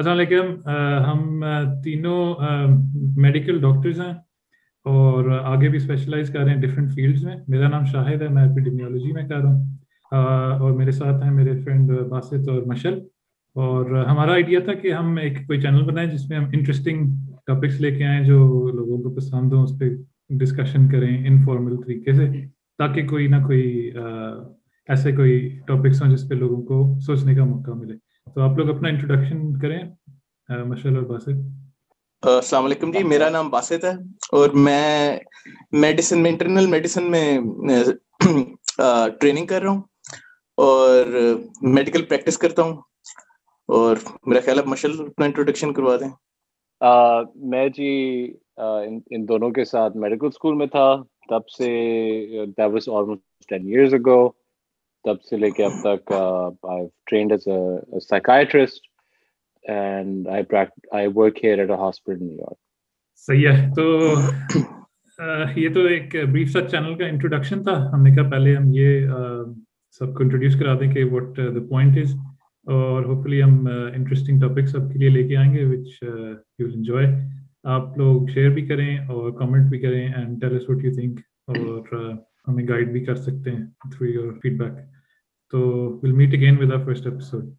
السلام علیکم ہم تینوں میڈیکل ڈاکٹرز ہیں اور آگے بھی اسپیشلائز کر رہے ہیں ڈفرینٹ فیلڈس میں میرا نام شاہد ہے میں اپیڈیمیولوجی میں کر رہا ہوں اور میرے ساتھ ہیں میرے فرینڈ باسط اور مشل اور ہمارا آئیڈیا تھا کہ ہم ایک کوئی چینل بنائیں جس میں ہم انٹرسٹنگ ٹاپکس لے کے آئیں جو لوگوں کو پسند ہوں اس پہ ڈسکشن کریں انفارمل طریقے سے تاکہ کوئی نہ کوئی ایسے کوئی ٹاپکس ہوں جس پہ لوگوں کو سوچنے کا موقع ملے تو آپ لوگ اپنا انٹروڈکشن کریں مشعل اور باسط السلام علیکم جی میرا نام باسط ہے اور میں میڈیسن میں انٹرنل میڈیسن میں ٹریننگ کر رہا ہوں اور میڈیکل پریکٹس کرتا ہوں اور میرا خیال ہے مشعل اپنا انٹروڈکشن کروا دیں میں جی ان دونوں کے ساتھ میڈیکل اسکول میں تھا تب سے that was almost ten years ago تب سے لے کے اب تک I trained as a psychiatrist and I I work here at a hospital New York صحیح ہے تو یہ تو ایک بریف سا چینل کا انٹروڈکشن تھا ہم نے کہا پہلے ہم یہ سب کو انٹروڈیوس کرا دیں کہ واٹ دا پوائنٹ از اور ہوپ فلی ہم انٹرسٹنگ ٹاپک سب کے لیے لے کے آئیں گے وچ یو ول انجوائے آپ لوگ شیئر بھی کریں اور کامنٹ بھی کریں and tell us what you think اور ہمیں گائڈ بھی کر سکتے ہیں through your feedback So we'll meet again with our first episode.